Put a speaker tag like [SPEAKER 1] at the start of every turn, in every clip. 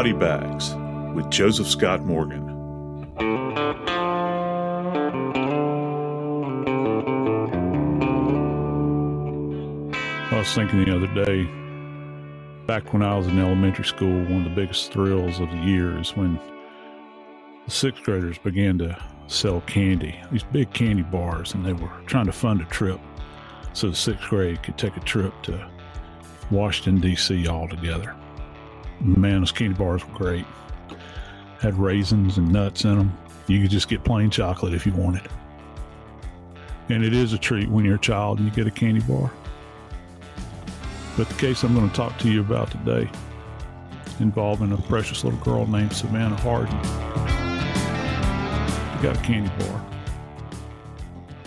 [SPEAKER 1] Body Bags with Joseph Scott Morgan.
[SPEAKER 2] I was thinking the other day, back when I was in elementary school, one of the biggest thrills of the year is when the sixth graders began to sell candy, these big candy bars, and they were trying to fund a trip so the sixth grade could take a trip to Washington, D.C. all together. Man, those candy bars were great. Had raisins and nuts in them. You could just get plain chocolate if you wanted. And it is a treat when you're a child and you get a candy bar. But the case I'm going to talk to you about today involving a precious little girl named Savannah Hardin. She got a candy bar.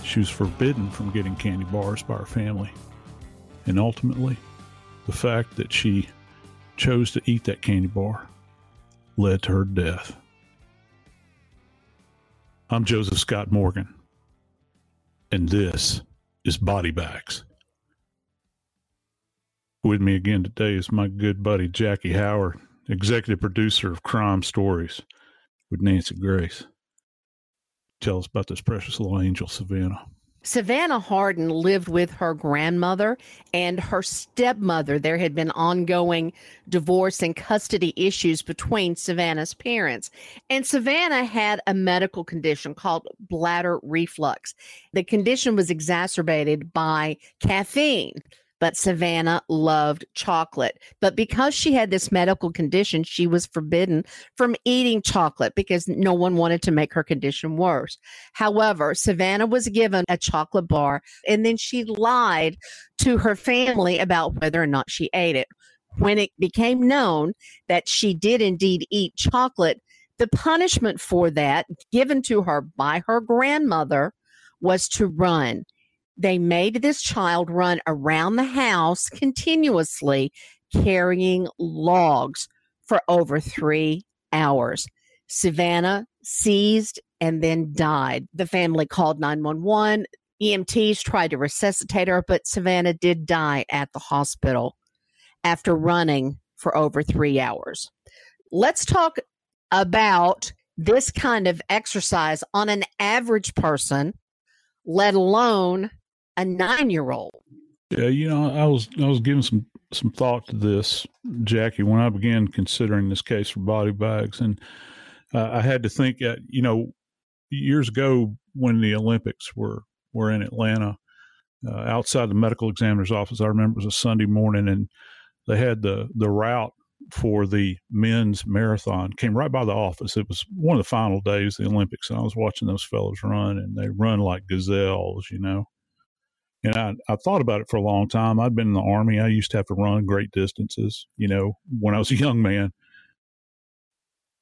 [SPEAKER 2] She was forbidden from getting candy bars by her family. And ultimately, the fact that she chose to eat that candy bar led to her death. I'm Joseph Scott Morgan, and this is Body Bags. With me again today is my good buddy Jackie Howard, executive producer of Crime Stories with Nancy Grace. Tell us about this precious little angel, Savannah.
[SPEAKER 3] Savannah Hardin lived with her grandmother and her stepmother. There had been ongoing divorce and custody issues between Savannah's parents. And Savannah had a medical condition called bladder reflux. The condition was exacerbated by caffeine but Savannah loved chocolate. But because she had this medical condition, she was forbidden from eating chocolate because no one wanted to make her condition worse. However, Savannah was given a chocolate bar and then she lied to her family about whether or not she ate it. When it became known that she did indeed eat chocolate, the punishment for that given to her by her grandmother was to run they made this child run around the house continuously carrying logs for over three hours. Savannah seized and then died. The family called 911. EMTs tried to resuscitate her, but Savannah did die at the hospital after running for over three hours. Let's talk about this kind of exercise on an average person, let alone a nine year old.
[SPEAKER 2] Yeah, you know, I was I was giving some some thought to this, Jackie, when I began considering this case for body bags, and uh, I had to think, uh, you know, years ago when the Olympics were were in Atlanta, uh, outside the medical examiner's office, I remember it was a Sunday morning, and they had the the route for the men's marathon came right by the office. It was one of the final days of the Olympics, and I was watching those fellows run, and they run like gazelles, you know. And I, I thought about it for a long time. I'd been in the army. I used to have to run great distances, you know, when I was a young man.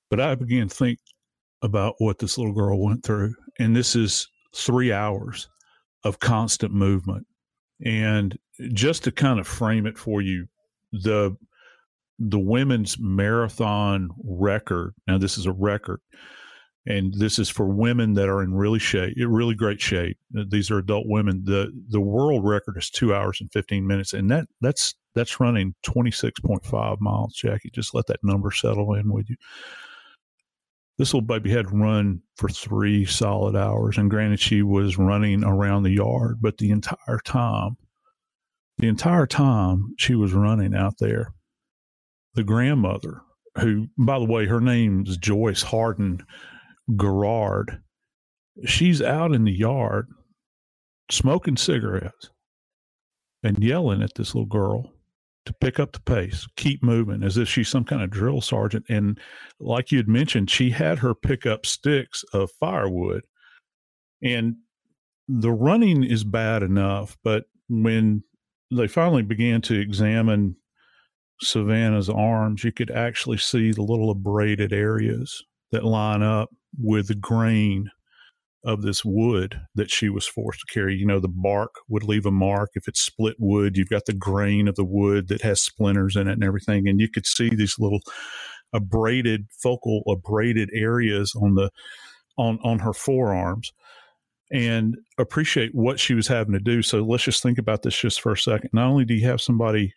[SPEAKER 2] But I began to think about what this little girl went through. And this is three hours of constant movement. And just to kind of frame it for you, the the women's marathon record. Now, this is a record and this is for women that are in really shape, really great shape. Uh, these are adult women. the The world record is two hours and fifteen minutes, and that that's that's running twenty six point five miles. Jackie, just let that number settle in with you. This little baby had run for three solid hours, and granted, she was running around the yard, but the entire time, the entire time she was running out there, the grandmother, who, by the way, her name is Joyce Hardin Garrard, she's out in the yard smoking cigarettes and yelling at this little girl to pick up the pace, keep moving, as if she's some kind of drill sergeant. And like you had mentioned, she had her pick up sticks of firewood. And the running is bad enough, but when they finally began to examine Savannah's arms, you could actually see the little abraded areas that line up with the grain of this wood that she was forced to carry. You know, the bark would leave a mark. If it's split wood, you've got the grain of the wood that has splinters in it and everything. And you could see these little abraded, focal abraded areas on the on on her forearms and appreciate what she was having to do. So let's just think about this just for a second. Not only do you have somebody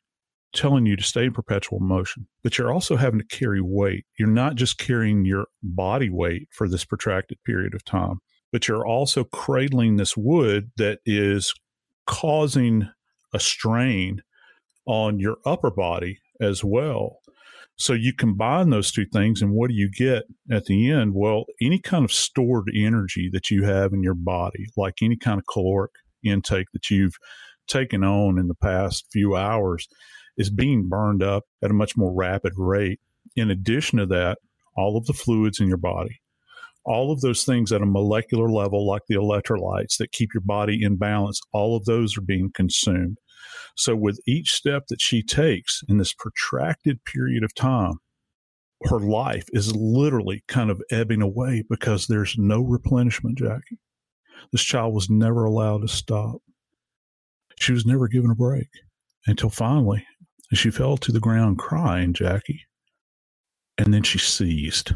[SPEAKER 2] telling you to stay in perpetual motion, but you're also having to carry weight. You're not just carrying your body weight for this protracted period of time, but you're also cradling this wood that is causing a strain on your upper body as well. So you combine those two things, and what do you get at the end? Well, any kind of stored energy that you have in your body, like any kind of caloric intake that you've taken on in the past few hours, is being burned up at a much more rapid rate. In addition to that, all of the fluids in your body, all of those things at a molecular level, like the electrolytes that keep your body in balance, all of those are being consumed. So, with each step that she takes in this protracted period of time, her life is literally kind of ebbing away because there's no replenishment, Jackie. This child was never allowed to stop. She was never given a break until finally she fell to the ground crying, Jackie. And then she seized.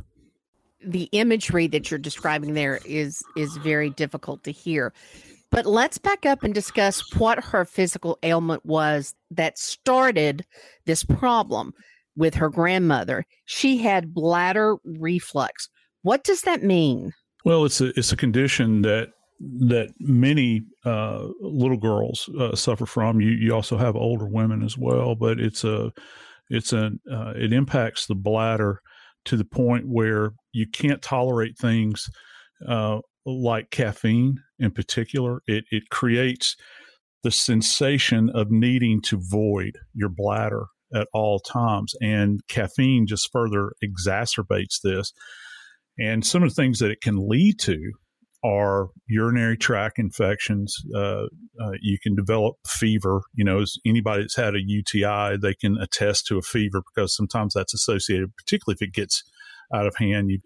[SPEAKER 3] The imagery that you're describing there is is very difficult to hear. But let's back up and discuss what her physical ailment was that started this problem with her grandmother. She had bladder reflux. What does that mean?
[SPEAKER 2] Well, it's a it's a condition that that many uh, little girls uh, suffer from. You you also have older women as well, but it's a it's a uh, it impacts the bladder to the point where you can't tolerate things uh, like caffeine in particular. It it creates the sensation of needing to void your bladder at all times, and caffeine just further exacerbates this. And some of the things that it can lead to are urinary tract infections. Uh, uh, you can develop fever. You know, as anybody that's had a UTI, they can attest to a fever because sometimes that's associated, particularly if it gets out of hand. You,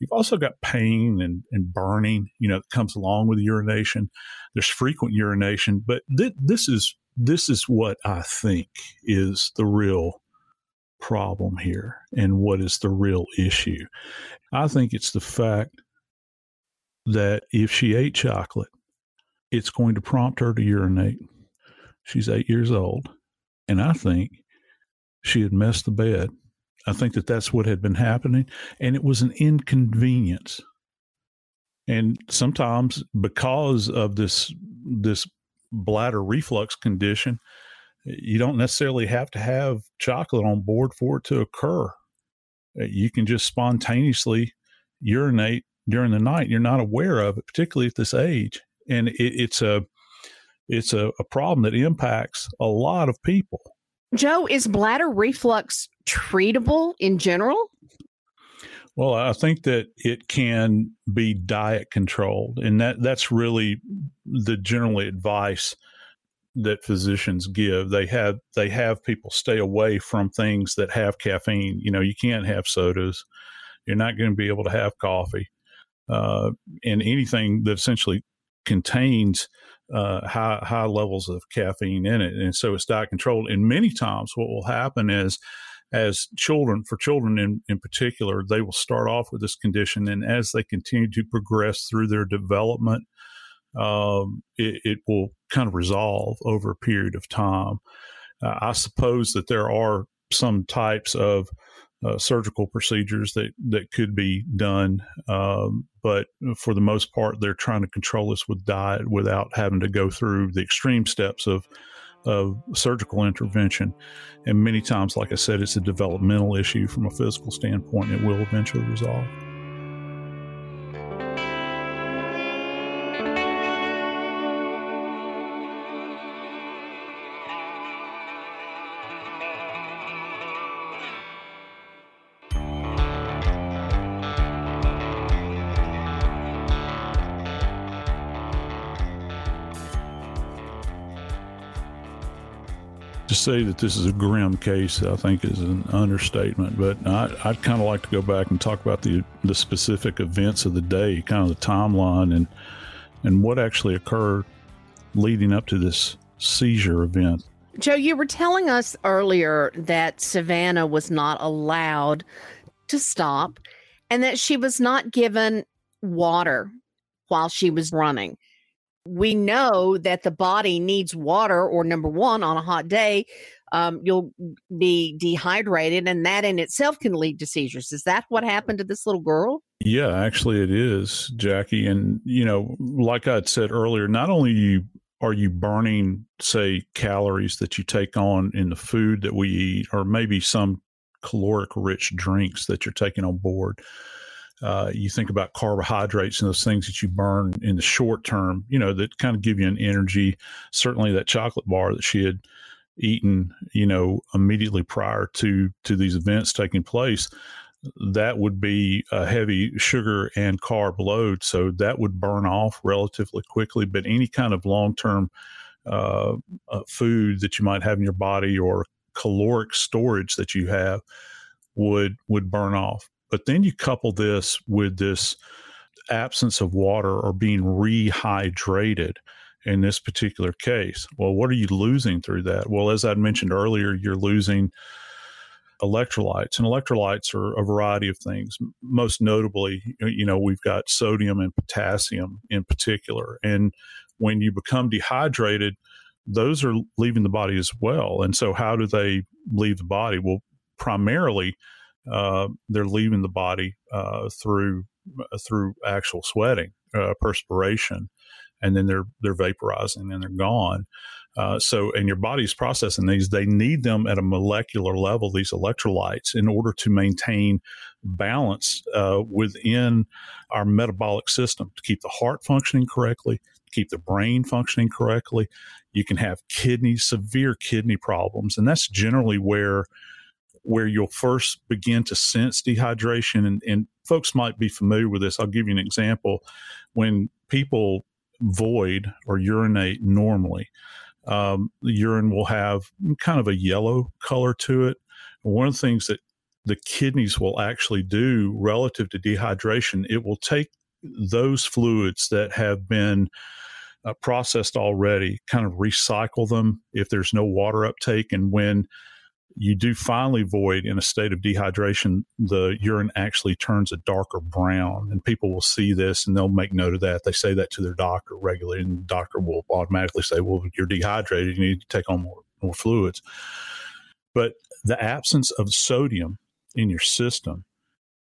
[SPEAKER 2] you've also got pain and, and burning, you know, that comes along with urination. There's frequent urination, but th- this is this is what I think is the real problem here and what is the real issue. I think it's the fact that if she ate chocolate, it's going to prompt her to urinate. She's eight years old. And I think she had messed the bed. I think that that's what had been happening. And it was an inconvenience. And sometimes because of this, this bladder reflux condition, you don't necessarily have to have chocolate on board for it to occur. You can just spontaneously urinate during the night you're not aware of it, particularly at this age. And it, it's a it's a, a problem that impacts a lot of people.
[SPEAKER 3] Joe, is bladder reflux treatable in general?
[SPEAKER 2] Well, I think that it can be diet controlled, and that that's really the general advice that physicians give. They have they have people stay away from things that have caffeine. You know, you can't have sodas. You're not going to be able to have coffee uh, and anything that essentially contains uh, high high levels of caffeine in it, and so it's diet controlled. And many times, what will happen is, as children, for children in in particular, they will start off with this condition, and as they continue to progress through their development, um, it, it, will kind of resolve over a period of time. Uh, I suppose that there are some types of uh, surgical procedures that, that could be done. Um, but for the most part, they're trying to control this with diet without having to go through the extreme steps of, of surgical intervention. And many times, like I said, it's a developmental issue from a physical standpoint. It will eventually resolve. Say that this is a grim case, I think, is an understatement. But I, would kind of like to go back and talk about the the specific events of the day, kind of the timeline, and and what actually occurred leading up to this seizure event.
[SPEAKER 3] Joe, you were telling us earlier that Savannah was not allowed to stop, and that she was not given water while she was running. We know that the body needs water, or number one, on a hot day, um, you'll be dehydrated, and that in itself can lead to seizures. Is that what happened to this little girl?
[SPEAKER 2] Yeah, actually, it is, Jackie. And, you know, like I said earlier, not only are you burning, say, calories that you take on in the food that we eat, or maybe some caloric rich drinks that you're taking on board. Uh, you think about carbohydrates and those things that you burn in the short term, you know, that kind of give you an energy. Certainly, that chocolate bar that she had eaten, you know, immediately prior to to these events taking place, that would be a heavy sugar and carb load. So that would burn off relatively quickly. But any kind of long term uh, uh, food that you might have in your body or caloric storage that you have would would burn off. But then you couple this with this absence of water or being rehydrated in this particular case. Well, what are you losing through that? Well, as I mentioned earlier, you're losing electrolytes, and electrolytes are a variety of things. Most notably, you know, we've got sodium and potassium in particular. And when you become dehydrated, those are leaving the body as well. And so, how do they leave the body? Well, primarily, uh, they're leaving the body uh, through uh, through actual sweating, uh, perspiration, and then they're they're vaporizing and they're gone. So, and your body's processing these. They need them at a molecular level. These electrolytes in order to maintain balance within our metabolic system to keep the heart functioning correctly, keep the brain functioning correctly. You can have kidney, severe kidney problems, and that's generally where where you'll first begin to sense dehydration. And, and folks might be familiar with this. I'll give you an example. When people void or urinate normally, um, the urine will have kind of a yellow color to it. one of the things that the kidneys will actually do relative to dehydration, it will take those fluids that have been uh, processed already, kind of recycle them if there's no water uptake. And when you do finally void in a state of dehydration, the urine actually turns a darker brown. And people will see this and they'll make note of that. They say that to their doctor regularly, and the doctor will automatically say, Well, you're dehydrated. You need to take on more, more fluids. But the absence of sodium in your system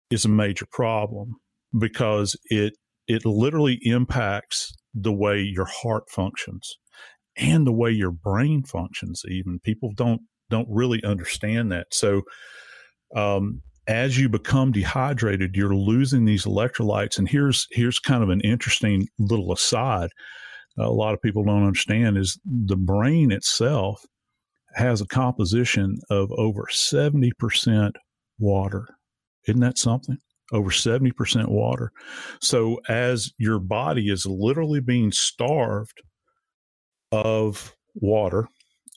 [SPEAKER 2] is a major problem because it it literally impacts the way your heart functions and the way your brain functions even people don't don't really understand that. So um, as you become dehydrated you're losing these electrolytes. And here's here's kind of an interesting little aside a lot of people don't understand is the brain itself has a composition of over 70% water. Isn't that something? Over 70% water. So, as your body is literally being starved of water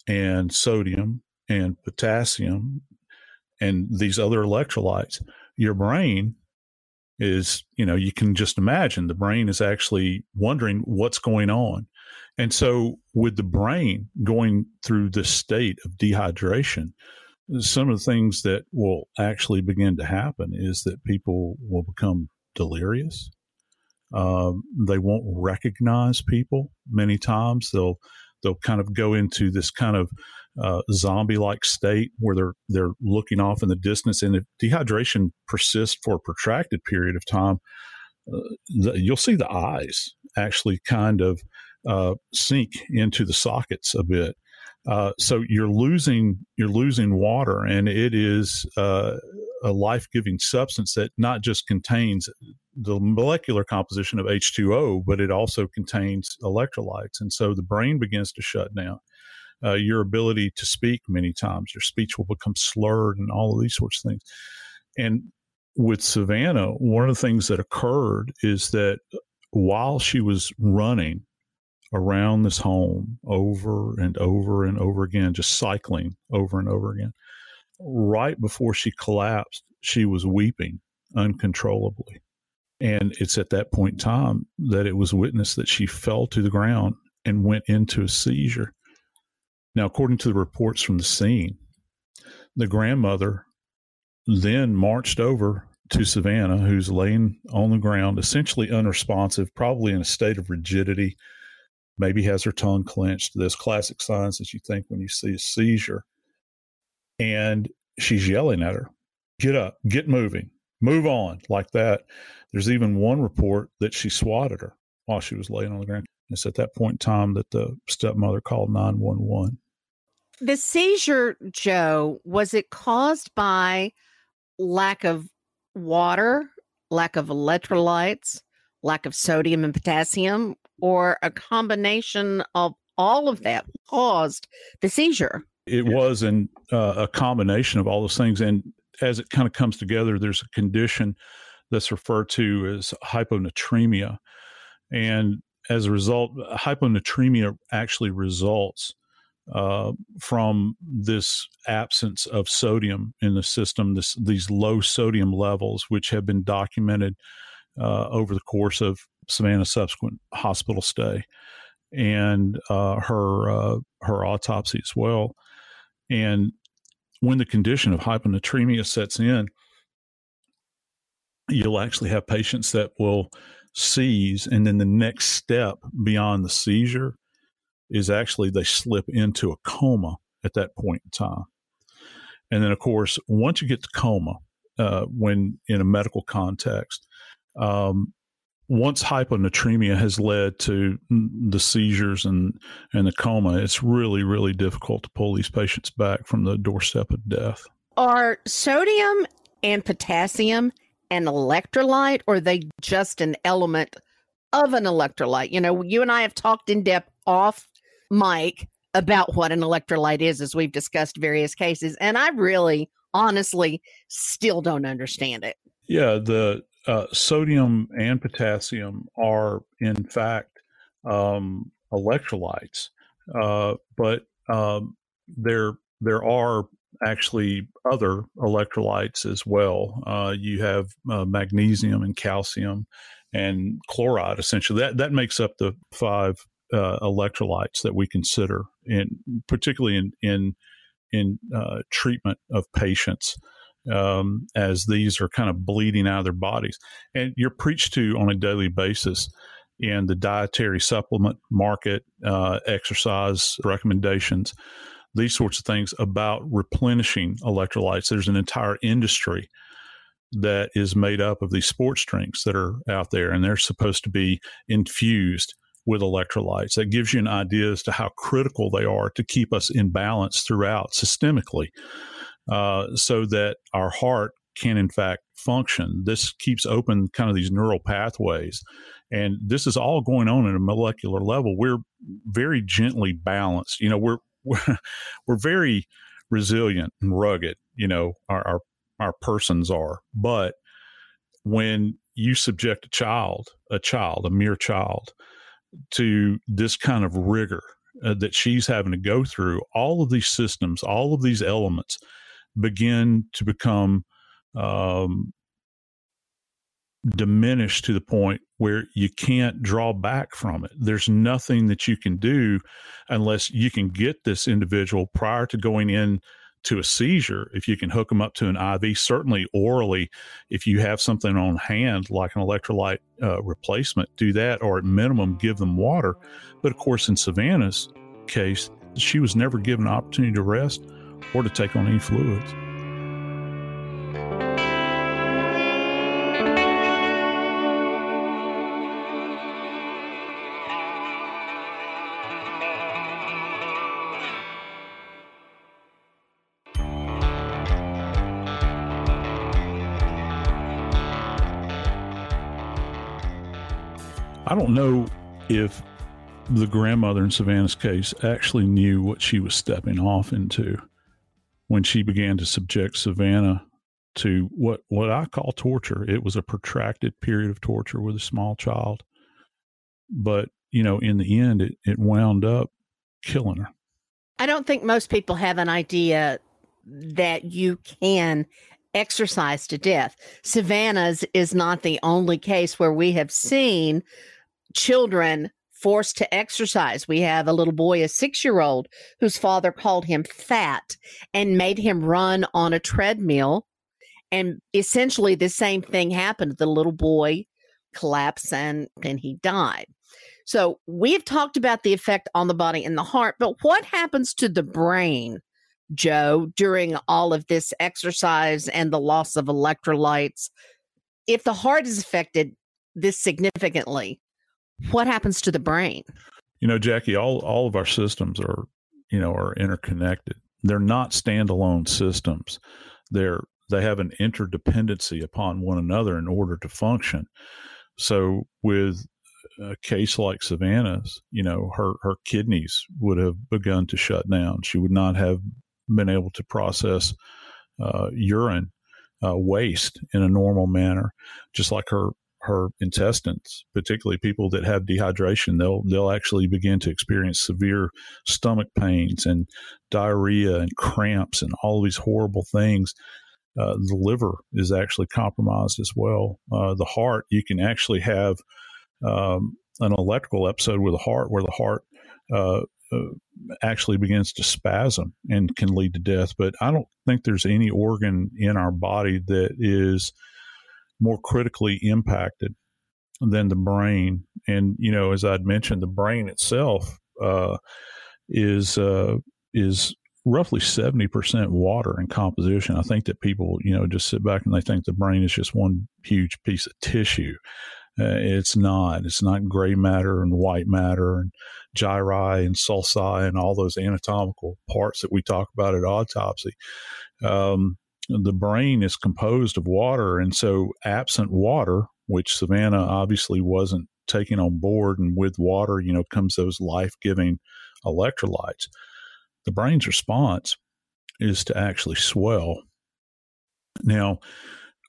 [SPEAKER 2] and sodium and potassium and these other electrolytes, your brain is, you know, you can just imagine the brain is actually wondering what's going on. And so, with the brain going through this state of dehydration, some of the things that will actually begin to happen is that people will become delirious. Um, they won't recognize people many times. They'll they'll kind of go into this kind of uh, zombie-like state where they're they're looking off in the distance, and if dehydration persists for a protracted period of time, uh, the, you'll see the eyes actually kind of uh, sink into the sockets a bit, uh, so you're losing you're losing water, and it is uh, a life giving substance that not just contains the molecular composition of H2O, but it also contains electrolytes, and so the brain begins to shut down. Uh, your ability to speak many times, your speech will become slurred, and all of these sorts of things. And with Savannah, one of the things that occurred is that while she was running, around this home over and over and over again, just cycling over and over again. Right before she collapsed, she was weeping uncontrollably. And it's at that point in time that it was witnessed that she fell to the ground and went into a seizure. Now, according to the reports from the scene, the grandmother then marched over to Savannah, who's laying on the ground, essentially unresponsive, probably in a state of rigidity, maybe has her tongue clenched. Those classic signs that you think when you see a seizure. And she's yelling at her, get up, get moving, move on, like that. There's even one report that she swatted her while she was laying on the ground. It's at that point in time that the stepmother called 911.
[SPEAKER 3] The seizure, Joe, was it caused by lack of water, lack of electrolytes, lack of sodium and potassium, or a combination of all of that caused the seizure?
[SPEAKER 2] It was in uh, a combination of all those things. And as it kind of comes together, there's a condition that's referred to as hyponatremia. And as a result, hyponatremia actually results uh, from this absence of sodium in the system, this, these low sodium levels, which have been documented uh, over the course of Savannah's subsequent hospital stay and uh, her uh, her autopsy as well. And when the condition of hyponatremia sets in, you'll actually have patients that will seize, and then the next step beyond the seizure is actually they slip into a coma at that point in time. And then, of course, once you get to coma, uh, when in a medical context, um, once hyponatremia has led to the seizures and, and the coma, it's really, really difficult to pull these patients back from the doorstep of death.
[SPEAKER 3] Are sodium and potassium an electrolyte or are they just an element of an electrolyte? You know, you and I have talked in depth off mic about what an electrolyte is as we've discussed various cases. And I really, honestly, still don't understand it.
[SPEAKER 2] Yeah, the uh, sodium and potassium are, in fact, um, electrolytes, uh, but um, there there are actually other electrolytes as well. Uh, you have uh, magnesium and calcium and chloride. Essentially, that that makes up the five uh, electrolytes that we consider, in particularly in in in uh, treatment of patients um, as these are kind of bleeding out of their bodies. And you're preached to on a daily basis in the dietary supplement market, uh, exercise recommendations, these sorts of things about replenishing electrolytes. There's an entire industry that is made up of these sports drinks that are out there, and they're supposed to be infused with electrolytes. That gives you an idea as to how critical they are to keep us in balance throughout systemically. Uh, so that our heart can in fact function. This keeps open kind of these neural pathways. And this is all going on at a molecular level. We're very gently balanced. You know, we're we're, we're very resilient and rugged, you know, our, our our persons are. But when you subject a child, a child, a mere child, to this kind of rigor uh, that she's having to go through, all of these systems, all of these elements begin to become um, diminished to the point where you can't draw back from it. There's nothing that you can do unless you can get this individual prior to going in to a seizure. If you can hook them up to an IV, certainly orally, if you have something on hand like an electrolyte uh, replacement, do that, or at minimum, give them water. But of course, in Savannah's case, she was never given an opportunity to rest or to take on any fluids. I don't know if the grandmother in Savannah's case actually knew what she was stepping off into when she began to subject Savannah to what what I call torture. It was a protracted period of torture with a small child. But, you know, in the end it, it wound up killing her.
[SPEAKER 3] I don't think most people have an idea that you can exercise to death. Savannah's is not the only case where we have seen children forced to exercise. We have a little boy, a six year old, whose father called him fat and made him run on a treadmill. And essentially, the same thing happened. The little boy collapsed and, and he died. So we've talked about the effect on the body and the heart, but what happens to the brain, Joe, during all of this exercise and the loss of electrolytes? If the heart is affected this significantly, what happens to the brain?
[SPEAKER 2] You know, Jackie, all all of our systems are, you know, are interconnected. They're not standalone systems. They're they have an interdependency upon one another in order to function. So with a case like Savannah's, you know, her her kidneys would have begun to shut down. She would not have been able to process uh, urine uh, waste in a normal manner, just like her her intestines, particularly people that have dehydration, they'll they'll actually begin to experience severe stomach pains and diarrhea and cramps and all these horrible things. Uh, the liver is actually compromised as well. Uh, the heart, you can actually have um, an electrical episode with the heart where the heart uh, uh, actually begins to spasm and can lead to death. But I don't think there's any organ in our body that is more critically impacted than the brain. And you know, as I'd mentioned, the brain itself uh, is uh, is roughly 70% water in composition. I think that people, you know, just sit back and they think the brain is just one huge piece of tissue. Uh, it's not. It's not gray matter and white matter and gyri and sulci and all those anatomical parts that we talk about at autopsy. Um, the brain is composed of water. And so, absent water, which Savannah obviously wasn't taking on board, and with water, you know, comes those life giving electrolytes. The brain's response is to actually swell. Now,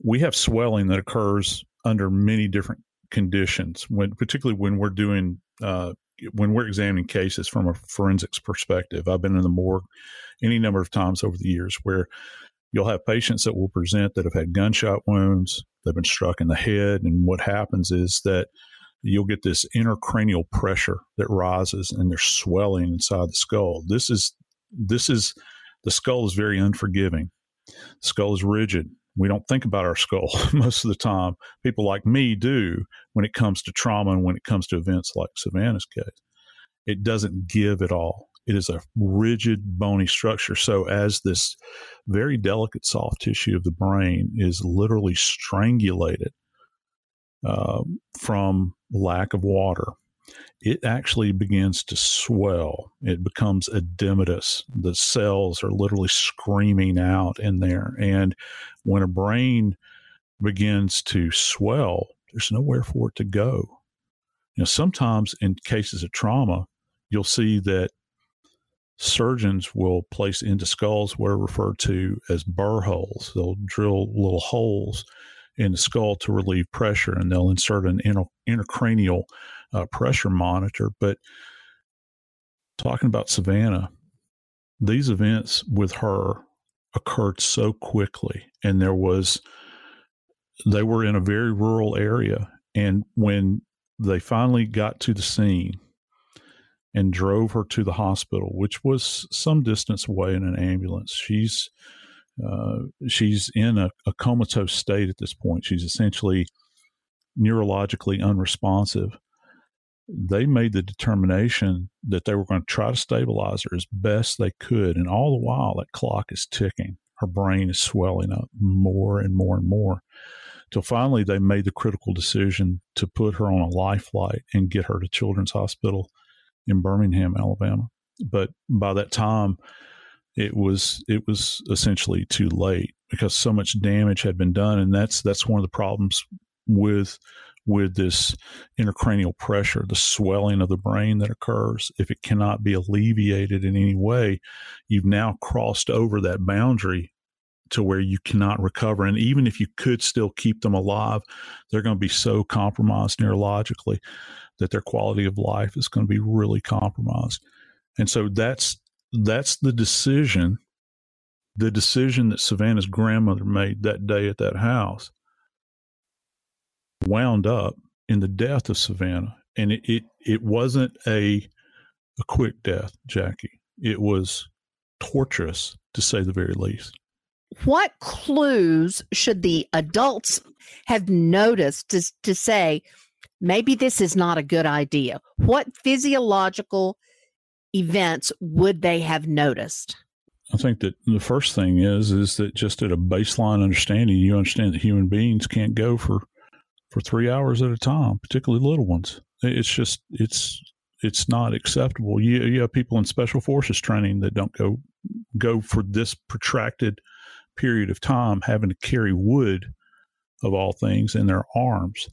[SPEAKER 2] we have swelling that occurs under many different conditions, when particularly when we're doing uh, when we're examining cases from a forensics perspective. I've been in the morgue any number of times over the years where you'll have patients that will present that have had gunshot wounds, they've been struck in the head, and what happens is that you'll get this intracranial pressure that rises and there's swelling inside the skull. This is this is the skull is very unforgiving. The skull is rigid. We don't think about our skull most of the time. People like me do when it comes to trauma and when it comes to events like Savannah's case. It doesn't give at all. It is a rigid, bony structure. So, as this very delicate soft tissue of the brain is literally strangulated uh, from lack of water, it actually begins to swell. It becomes edematous. The cells are literally screaming out in there. And when a brain begins to swell, there's nowhere for it to go. You know, sometimes in cases of trauma, you'll see that surgeons will place into skulls what are referred to as burr holes. They'll drill little holes in the skull to relieve pressure, and they'll insert an inter- intracranial uh, pressure monitor. But talking about Savannah, these events with her occurred so quickly, and there was they were in a very rural area, and when they finally got to the scene and drove her to the hospital, which was some distance away in an ambulance. She's uh, she's in a, a, comatose state at this point. She's essentially neurologically unresponsive. They made the determination that they were going to try to stabilize her as best they could, and all the while that clock is ticking. Her brain is swelling up more and more and more. Till finally, they made the critical decision to put her on a life flight and get her to Children's Hospital in Birmingham, Alabama. But by that time, it was it was essentially too late because so much damage had been done, and that's that's one of the problems with with this intracranial pressure, the swelling of the brain that occurs. If it cannot be alleviated in any way, you've now crossed over that boundary to where you cannot recover. And even if you could still keep them alive, they're going to be so compromised neurologically that their quality of life is going to be really compromised. And so that's that's the decision, the decision that Savannah's grandmother made that day at that house wound up in the death of Savannah. And it it, it wasn't a a quick death, Jackie. It was torturous to say the very least.
[SPEAKER 3] What clues should the adults have noticed to, to say maybe this is not a good idea. What physiological events would they have noticed?
[SPEAKER 2] I think that the first thing is is that just at a baseline understanding, you understand that human beings can't go for for three hours at a time, particularly little ones. It's just it's it's not acceptable. You, you have people in special forces training that don't go go for this protracted period of time, having to carry wood of all things in their arms.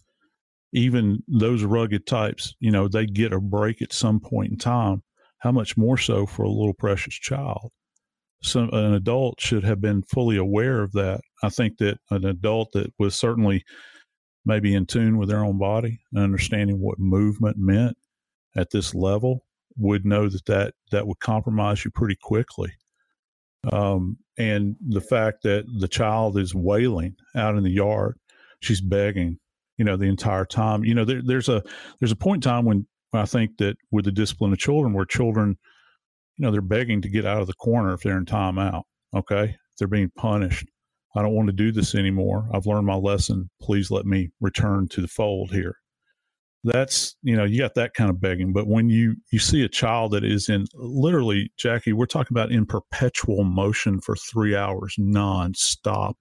[SPEAKER 2] Even those rugged types, you know, they get a break at some point in time. How much more so for a little precious child? So an adult should have been fully aware of that. I think that an adult that was certainly maybe in tune with their own body and understanding what movement meant at this level would know that that, that would compromise you pretty quickly. Um, and the fact that the child is wailing out in the yard, she's begging, you know, the entire time. You know, there, there's a there's a point in time when I think that with the discipline of children, where children, you know, they're begging to get out of the corner if they're in timeout. Okay, they're being punished. I don't want to do this anymore. I've learned my lesson. Please let me return to the fold here that's you know you got that kind of begging but when you you see a child that is in literally jackie we're talking about in perpetual motion for three hours nonstop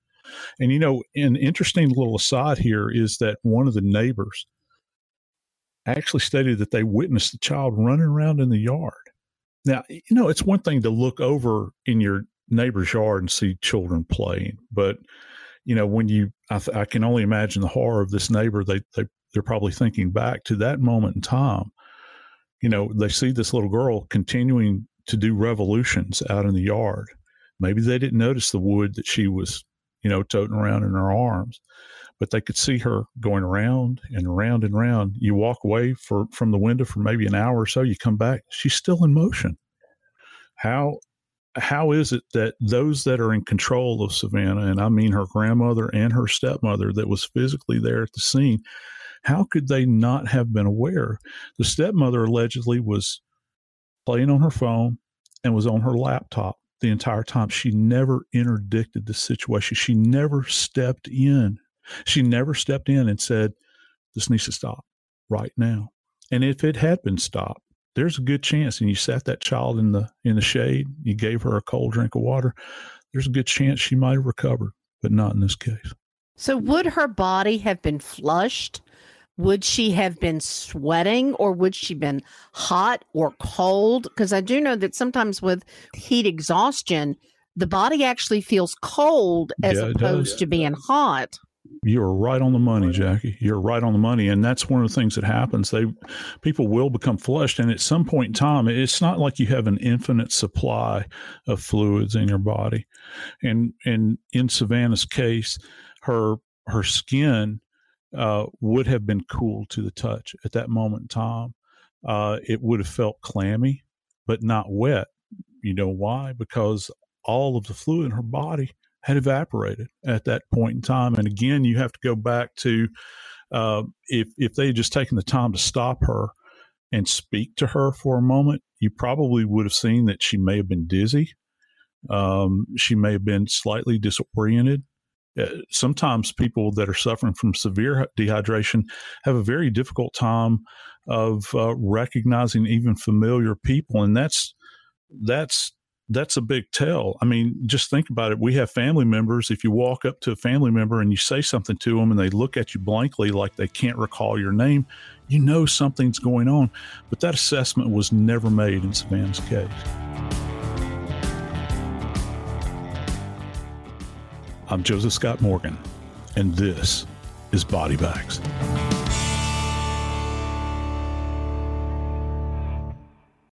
[SPEAKER 2] and you know an interesting little aside here is that one of the neighbors actually stated that they witnessed the child running around in the yard now you know it's one thing to look over in your neighbor's yard and see children playing but you know when you I, I, can only imagine the horror of this neighbor they they they're probably thinking back to that moment in time. You know, they see this little girl continuing to do revolutions out in the yard. Maybe they didn't notice the wood that she was, you know, toting around in her arms, but they could see her going around and around and around. You walk away for, from the window for maybe an hour or so, you come back, she's still in motion. How how is it that those that are in control of Savannah, and I mean her grandmother and her stepmother that was physically there at the scene, how could they not have been aware? The stepmother allegedly was playing on her phone and was on her laptop the entire time. She never interdicted the situation. She never stepped in. She never stepped in and said, This needs to stop right now. And if it had been stopped, there's a good chance, and you sat that child in the in the shade, you gave her a cold drink of water, there's a good chance she might have recovered, but not in this case.
[SPEAKER 3] So would her body have been flushed would she have been sweating or would she been hot or cold? Because i do know that sometimes with heat exhaustion the body actually feels cold as yeah, opposed to being hot.
[SPEAKER 2] You're right on the money jackie. You're right on the money. And that's one of the things that happens. They people will become flushed. And at some point in time it's not like you have an infinite supply of fluids in your body. And and in savannah's case her her skin uh, would have been cool to the touch at that moment in time. Uh, it would have felt clammy, but not wet. You know why? Because all of the fluid in her body had evaporated at that point in time. And again, you have to go back to uh, if if they had just taken the time to stop her and speak to her for a moment, you probably would have seen that she may have been dizzy. Um, she may have been slightly disoriented. Uh, sometimes people that are suffering from severe dehydration have a very difficult time of uh, recognizing even familiar people, and that's that's that's a big tell. I mean, just think about it. We have family members. If you walk up to a family member and you say something to them and they look at you blankly like they can't recall your name, you know something's going on. But that assessment was never made in Savannah's case. I'm Joseph Scott Morgan, and this is Body Bags.